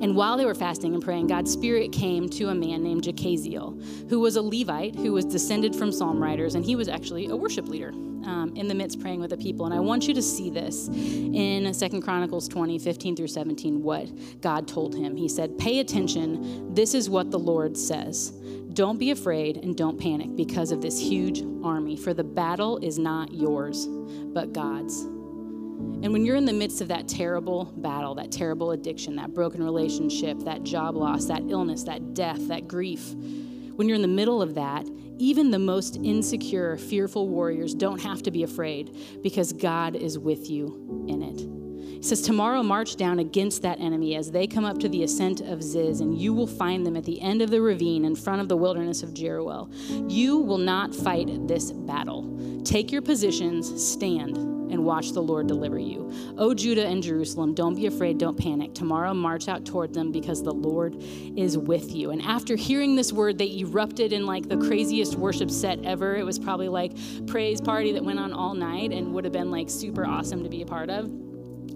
And while they were fasting and praying, God's Spirit came to a man named Jahaziel, who was a Levite who was descended from psalm writers, and he was actually a worship leader um, in the midst praying with the people. And I want you to see this in Second Chronicles 20, 15 through 17, what God told him. He said, Pay attention. This is what the Lord says. Don't be afraid and don't panic because of this huge army, for the battle is not yours, but God's. And when you're in the midst of that terrible battle, that terrible addiction, that broken relationship, that job loss, that illness, that death, that grief, when you're in the middle of that, even the most insecure, fearful warriors don't have to be afraid because God is with you in it. He says, Tomorrow march down against that enemy as they come up to the ascent of Ziz, and you will find them at the end of the ravine in front of the wilderness of Jeruel. You will not fight this battle. Take your positions, stand and watch the Lord deliver you. O Judah and Jerusalem, don't be afraid, don't panic. Tomorrow march out toward them because the Lord is with you. And after hearing this word, they erupted in like the craziest worship set ever. It was probably like praise party that went on all night and would have been like super awesome to be a part of.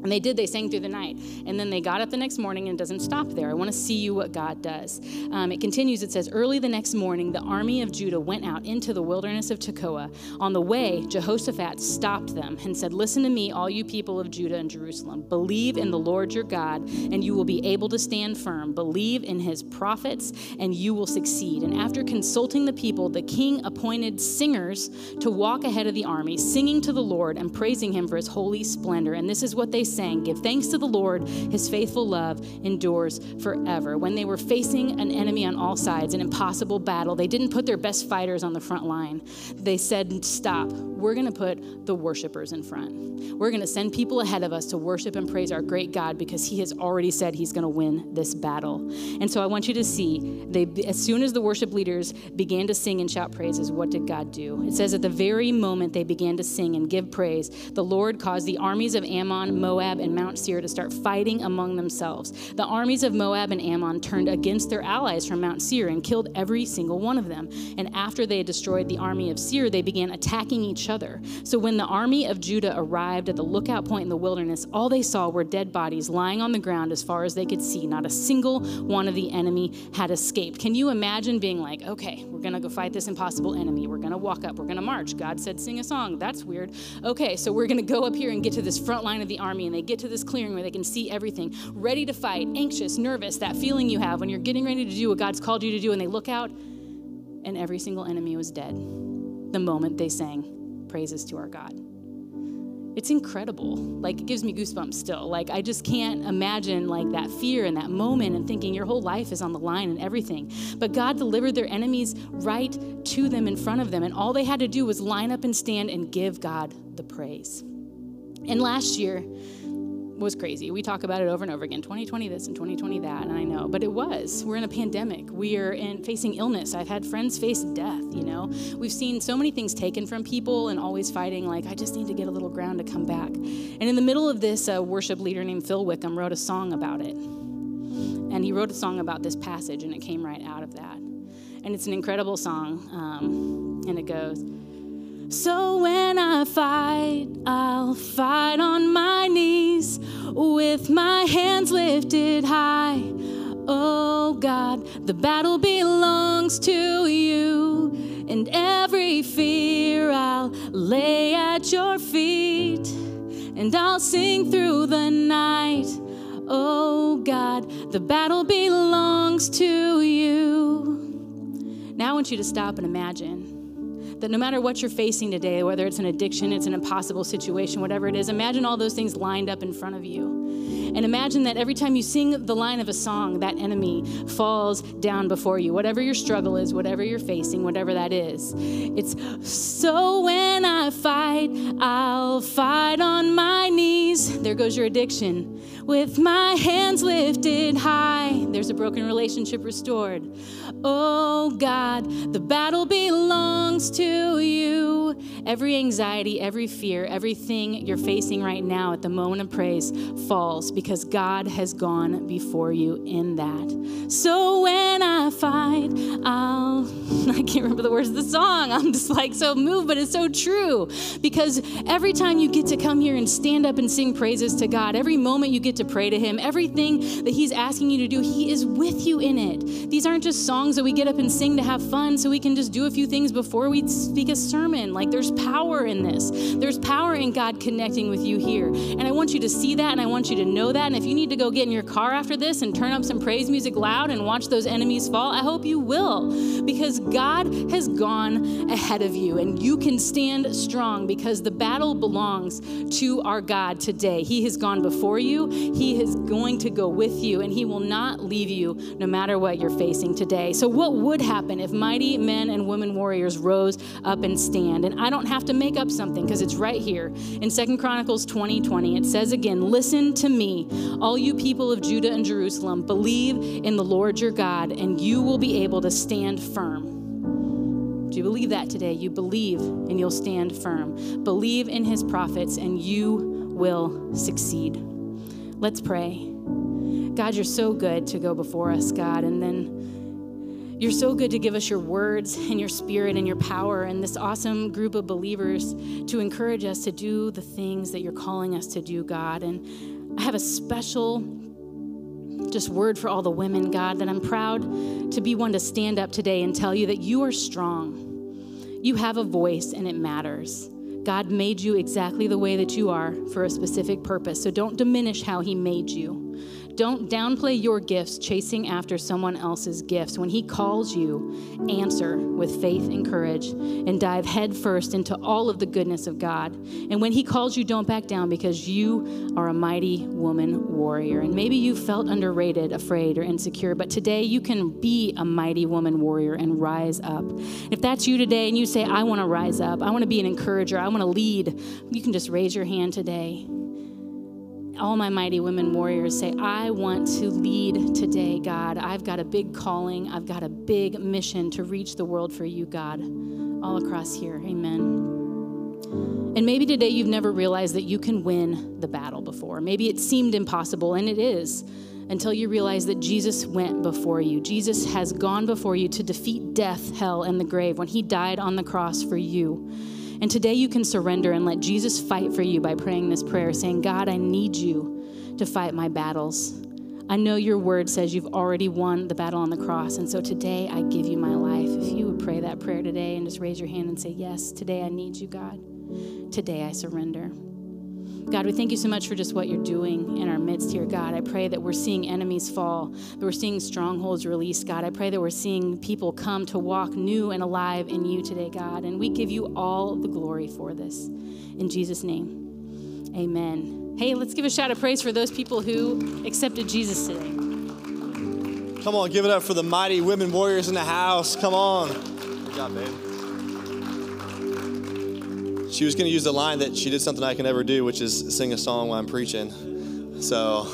And they did, they sang through the night. And then they got up the next morning and it doesn't stop there. I want to see you what God does. Um, it continues, it says, Early the next morning, the army of Judah went out into the wilderness of Tekoa. On the way, Jehoshaphat stopped them and said, Listen to me, all you people of Judah and Jerusalem. Believe in the Lord your God, and you will be able to stand firm. Believe in his prophets, and you will succeed. And after consulting the people, the king appointed singers to walk ahead of the army, singing to the Lord and praising him for his holy splendor. And this is what they saying, Give thanks to the Lord, his faithful love endures forever. When they were facing an enemy on all sides, an impossible battle, they didn't put their best fighters on the front line. They said, Stop, we're going to put the worshipers in front. We're going to send people ahead of us to worship and praise our great God because he has already said he's going to win this battle. And so I want you to see, they, as soon as the worship leaders began to sing and shout praises, what did God do? It says, At the very moment they began to sing and give praise, the Lord caused the armies of Ammon, Moab, Moab and Mount Seir to start fighting among themselves. The armies of Moab and Ammon turned against their allies from Mount Seir and killed every single one of them. And after they had destroyed the army of Seir, they began attacking each other. So when the army of Judah arrived at the lookout point in the wilderness, all they saw were dead bodies lying on the ground as far as they could see. Not a single one of the enemy had escaped. Can you imagine being like, okay, we're going to go fight this impossible enemy. We're going to walk up. We're going to march. God said, sing a song. That's weird. Okay, so we're going to go up here and get to this front line of the army. And they get to this clearing where they can see everything, ready to fight, anxious, nervous, that feeling you have when you're getting ready to do what God's called you to do, and they look out and every single enemy was dead the moment they sang praises to our God. It's incredible. Like it gives me goosebumps still. Like I just can't imagine like that fear and that moment and thinking your whole life is on the line and everything. But God delivered their enemies right to them in front of them and all they had to do was line up and stand and give God the praise. And last year, was crazy. We talk about it over and over again 2020 this and 2020 that, and I know, but it was. We're in a pandemic. We are in facing illness. I've had friends face death, you know. We've seen so many things taken from people and always fighting, like, I just need to get a little ground to come back. And in the middle of this, a worship leader named Phil Wickham wrote a song about it. And he wrote a song about this passage, and it came right out of that. And it's an incredible song. Um, and it goes, so when I fight, I'll fight on my knees with my hands lifted high. Oh God, the battle belongs to you, and every fear I'll lay at your feet, and I'll sing through the night. Oh God, the battle belongs to you. Now I want you to stop and imagine that no matter what you're facing today, whether it's an addiction, it's an impossible situation, whatever it is, imagine all those things lined up in front of you. And imagine that every time you sing the line of a song, that enemy falls down before you. Whatever your struggle is, whatever you're facing, whatever that is. It's so when I fight, I'll fight on my knees. There goes your addiction. With my hands lifted high, there's a broken relationship restored. Oh God, the battle belongs to you. Every anxiety, every fear, everything you're facing right now at the moment of praise falls because God has gone before you in that. So when I fight, I'll, I can't remember the words of the song. I'm just like so moved, but it's so true because every time you get to come here and stand up and sing praises to God, every moment you get to pray to Him, everything that He's asking you to do, He is with you in it. These aren't just songs that we get up and sing to have fun so we can just do a few things before we speak a sermon. Like there's power in this. There's power in God connecting with you here. And I want you to see that and I want you to know And if you need to go get in your car after this and turn up some praise music loud and watch those enemies fall, I hope you will because God has gone ahead of you and you can stand strong because the battle belongs to our God today. He has gone before you, He is going to go with you, and He will not leave you no matter what you're facing today. So, what would happen if mighty men and women warriors rose up and stand? And I don't have to make up something because it's right here in Second Chronicles 20 20. It says again, Listen to me, all you people of Judah and Jerusalem, believe in the Lord your God, and you will be able to stand firm. Do you believe that today? You believe and you'll stand firm. Believe in his prophets and you will succeed. Let's pray. God, you're so good to go before us, God, and then you're so good to give us your words and your spirit and your power and this awesome group of believers to encourage us to do the things that you're calling us to do, God. And I have a special just word for all the women, God, that I'm proud to be one to stand up today and tell you that you are strong. You have a voice and it matters. God made you exactly the way that you are for a specific purpose. So don't diminish how He made you. Don't downplay your gifts chasing after someone else's gifts. When He calls you, answer with faith and courage and dive headfirst into all of the goodness of God. And when He calls you, don't back down because you are a mighty woman warrior. And maybe you felt underrated, afraid, or insecure, but today you can be a mighty woman warrior and rise up. If that's you today and you say, I want to rise up, I want to be an encourager, I want to lead, you can just raise your hand today all my mighty women warriors say, I want to lead today, God. I've got a big calling, I've got a big mission to reach the world for you, God, all across here. Amen. And maybe today you've never realized that you can win the battle before. Maybe it seemed impossible, and it is until you realize that Jesus went before you. Jesus has gone before you to defeat death, hell, and the grave when he died on the cross for you. And today you can surrender and let Jesus fight for you by praying this prayer, saying, God, I need you to fight my battles. I know your word says you've already won the battle on the cross. And so today I give you my life. If you would pray that prayer today and just raise your hand and say, Yes, today I need you, God. Today I surrender. God, we thank you so much for just what you're doing in our midst here, God. I pray that we're seeing enemies fall, that we're seeing strongholds released, God. I pray that we're seeing people come to walk new and alive in you today, God. And we give you all the glory for this. In Jesus' name, amen. Hey, let's give a shout of praise for those people who accepted Jesus today. Come on, give it up for the mighty women warriors in the house. Come on. Good job, babe. She was going to use the line that she did something I can never do, which is sing a song while I'm preaching. So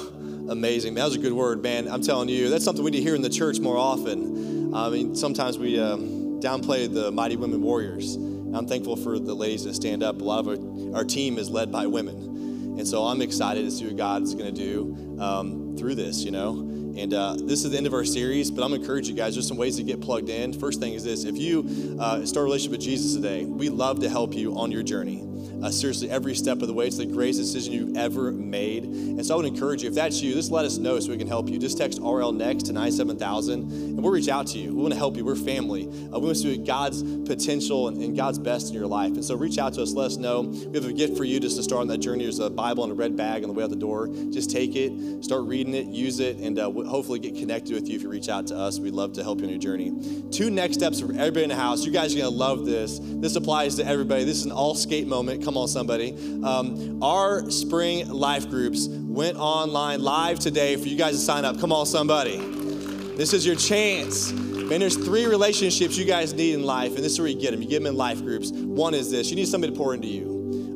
amazing. That was a good word, man. I'm telling you, that's something we need to hear in the church more often. I mean, sometimes we um, downplay the mighty women warriors. I'm thankful for the ladies that stand up. A lot of our, our team is led by women. And so I'm excited to see what God's going to do um, through this, you know. And uh, this is the end of our series, but I'm going to encourage you guys. There's some ways to get plugged in. First thing is this: if you uh, start a relationship with Jesus today, we love to help you on your journey. Uh, seriously, every step of the way. It's the greatest decision you've ever made. And so I would encourage you, if that's you, just let us know so we can help you. Just text RL next to 97000 and we'll reach out to you. We want to help you. We're family. Uh, we want to see God's potential and, and, God's best in your life. And so reach out to us. Let us know. We have a gift for you just to start on that journey. There's a Bible in a red bag on the way out the door. Just take it, start reading it, use it, and uh, hopefully get connected with you if you reach out to us. We'd love to help you on your journey. Two next steps for everybody in the house. You guys are going to love this. This applies to everybody. This is an all skate moment. Come Come on, somebody. Um, our spring life groups went online live today for you guys to sign up. Come on, somebody. This is your chance. Man, there's three relationships you guys need in life, and this is where you get them. You get them in life groups. One is this you need somebody to pour into you.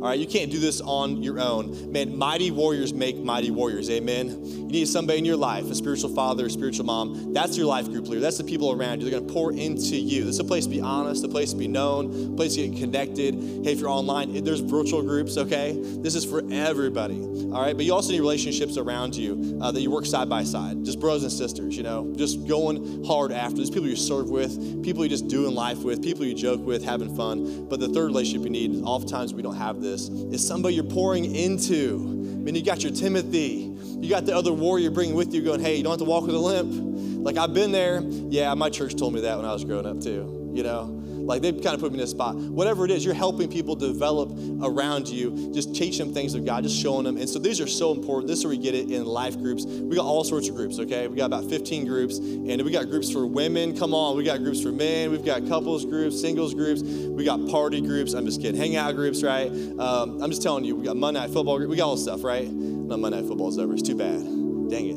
All right, you can't do this on your own. Man, mighty warriors make mighty warriors. Amen. You need somebody in your life, a spiritual father, a spiritual mom. That's your life group leader. That's the people around you. They're going to pour into you. This is a place to be honest, a place to be known, a place to get connected. Hey, if you're online, there's virtual groups, okay? This is for everybody. All right, but you also need relationships around you uh, that you work side by side, just brothers and sisters, you know, just going hard after. There's people you serve with, people you just do in life with, people you joke with, having fun. But the third relationship you need, oftentimes we don't have this, is somebody you're pouring into. I mean, you got your Timothy, you got the other warrior bringing with you, going, hey, you don't have to walk with a limp. Like I've been there. Yeah, my church told me that when I was growing up too. You know, like they kind of put me in a spot. Whatever it is, you're helping people develop around you. Just teach them things of God, just showing them. And so these are so important. This is where we get it in life groups. We got all sorts of groups, okay? We got about 15 groups, and we got groups for women. Come on, we got groups for men. We've got couples groups, singles groups. We got party groups. I'm just kidding. Hangout groups, right? Um, I'm just telling you, we got Monday night football group. We got all this stuff, right? Not Monday night football's over. It's too bad. Dang it.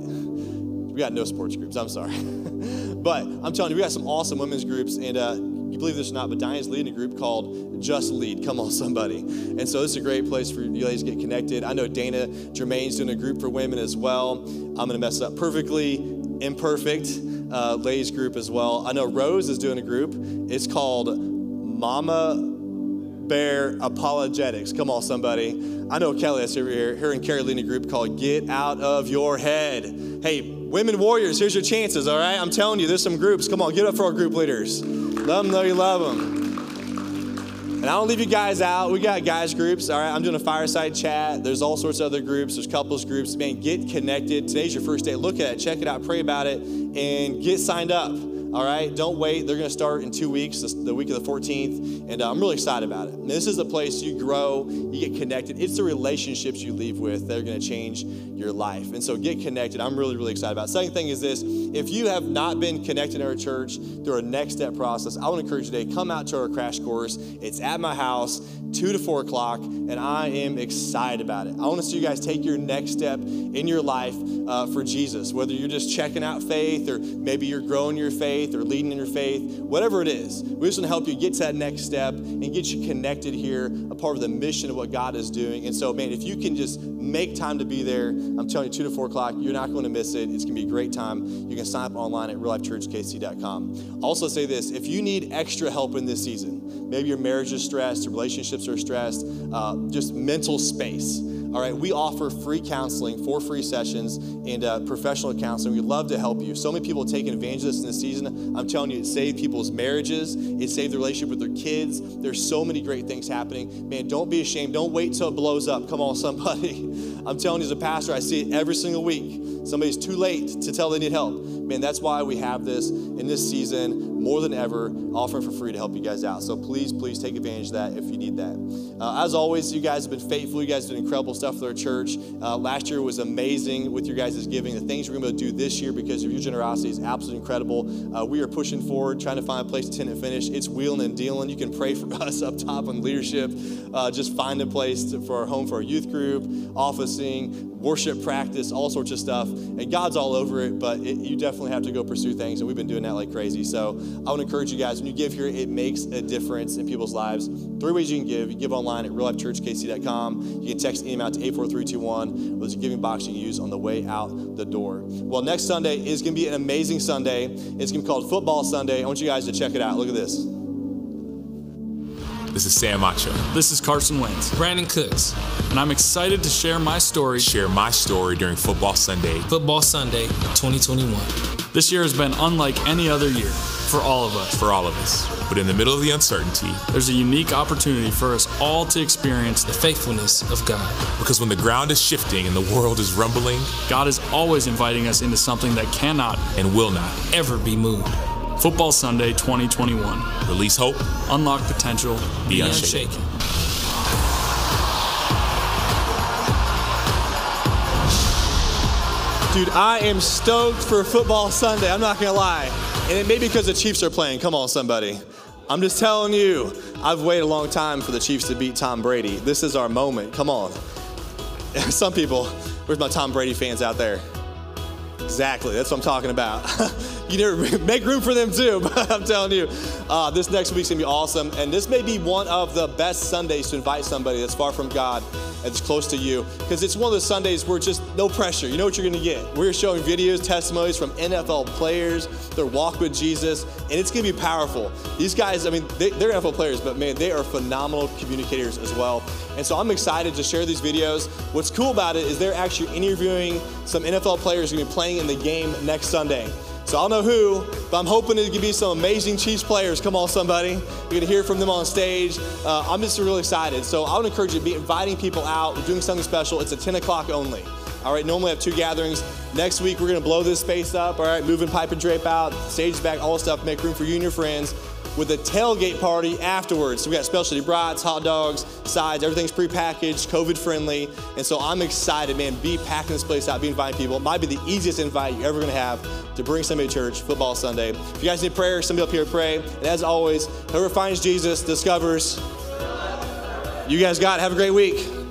We got no sports groups. I'm sorry. but I'm telling you, we got some awesome women's groups, and uh, you believe this or not, but Diane's leading a group called Just Lead. Come on, somebody. And so this is a great place for you ladies to get connected. I know Dana Germain's doing a group for women as well. I'm going to mess up perfectly, imperfect uh, ladies group as well. I know Rose is doing a group. It's called Mama Bear Apologetics. Come on, somebody. I know Kelly is over here, her and Carrie leading a group called Get Out of Your Head. Hey, women warriors, here's your chances, all right? I'm telling you, there's some groups. Come on, get up for our group leaders. Let them know you love them. And I don't leave you guys out. We got guys groups. All right, I'm doing a fireside chat. There's all sorts of other groups. There's couples groups. Man, get connected. Today's your first day. Look at it, check it out, pray about it, and get signed up. All right, don't wait. They're going to start in two weeks, the week of the 14th, and uh, I'm really excited about it. And this is the place you grow, you get connected. It's the relationships you leave with that are going to change your life. And so get connected. I'm really, really excited about it. Second thing is this if you have not been connected in our church through our next step process, I want to encourage you today come out to our crash course. It's at my house, 2 to 4 o'clock, and I am excited about it. I want to see you guys take your next step in your life uh, for Jesus, whether you're just checking out faith or maybe you're growing your faith or leading in your faith, whatever it is. We just want to help you get to that next step and get you connected here, a part of the mission of what God is doing. And so, man, if you can just make time to be there, I'm telling you, 2 to 4 o'clock, you're not going to miss it. It's going to be a great time. You can sign up online at reallifechurchkc.com. Also, say this if you need extra help in this season, maybe your marriage is stressed, your relationships are stressed, uh, just mental space. All right, we offer free counseling, four free sessions, and uh, professional counseling. We'd love to help you. So many people taking advantage of this in this season. I'm telling you, it saved people's marriages, it saved the relationship with their kids. There's so many great things happening. Man, don't be ashamed. Don't wait till it blows up. Come on, somebody. I'm telling you, as a pastor, I see it every single week. Somebody's too late to tell they need help. Man, that's why we have this in this season more than ever, offering for free to help you guys out. So please, please take advantage of that if you need that. Uh, as always, you guys have been faithful. You guys done incredible stuff for our church. Uh, last year was amazing with your guys' giving. The things we're going to do this year because of your generosity is absolutely incredible. Uh, we are pushing forward, trying to find a place to tend and finish. It's wheeling and dealing. You can pray for us up top on leadership. Uh, just find a place to, for our home for our youth group, officing, worship practice, all sorts of stuff. And God's all over it, but it, you definitely have to go pursue things. And we've been doing that like crazy. So I want to encourage you guys when you give here, it makes a difference in people's lives. Three ways you can give. You give online at reallifechurchkc.com. You can text an email to 84321. There's a giving box you can use on the way out the door. Well, next Sunday is going to be an amazing Sunday. It's going to be called Football Sunday. I want you guys to check it out. Look at this. This is Sam Acho. This is Carson Wentz, Brandin Cooks. and I'm excited to share my story. Share my story during Football Sunday. Football Sunday 2021. This year has been unlike any other year for all of us. for all of us. But in the middle of the uncertainty, There's a unique opportunity for us all to experience The faithfulness of God. because when the ground is shifting and the world is rumbling God is always inviting us into something that cannot and will not, Ever be moved. Football Sunday 2021. release hope, Unlock potential. be Be unshaken. unshaken. Dude, I am stoked for Football Sunday. I'm not going to lie. And it may be because the Chiefs are playing. Come on, somebody. I'm just telling you, I've waited a long time for the Chiefs to beat Tom Brady. This is our moment. Come on. Some people, where's my Tom Brady fans out there? Exactly, that's what I'm talking about. you never make room for them too, but I'm telling you, uh, this next week's gonna be awesome. And this may be one of the best Sundays to invite somebody that's far from God that's close to you. Because it's one of those Sundays where just no pressure. You know what you're gonna get. We're showing videos, testimonies from NFL players, their walk with Jesus, and it's gonna be powerful. These guys, I mean, they, they're NFL players, but man, they are phenomenal communicators as well. And so I'm excited to share these videos. What's cool about it is they're actually interviewing some NFL players who are gonna be playing in the game next Sunday. So I don't know who, but I'm hoping it could be some amazing Chiefs players. Come on, somebody. You're going to hear from them on stage. Uh, I'm just really excited. So I would encourage you to be inviting people out. We're doing something special. It's at 10 o'clock only. All right, normally I have two gatherings. Next week, we're going to blow this space up. All right, moving pipe and drape out, stage back, all stuff, make room for you and your friends with a tailgate party afterwards. So we got specialty brats, hot dogs, sides, everything's prepackaged, COVID friendly. And so I'm excited, man, be packing this place out, be inviting people. It might be the easiest invite you're ever gonna have to bring somebody to church, football Sunday. If you guys need prayer, somebody up here pray. And as always, whoever finds Jesus discovers. You guys got it. Have a great week.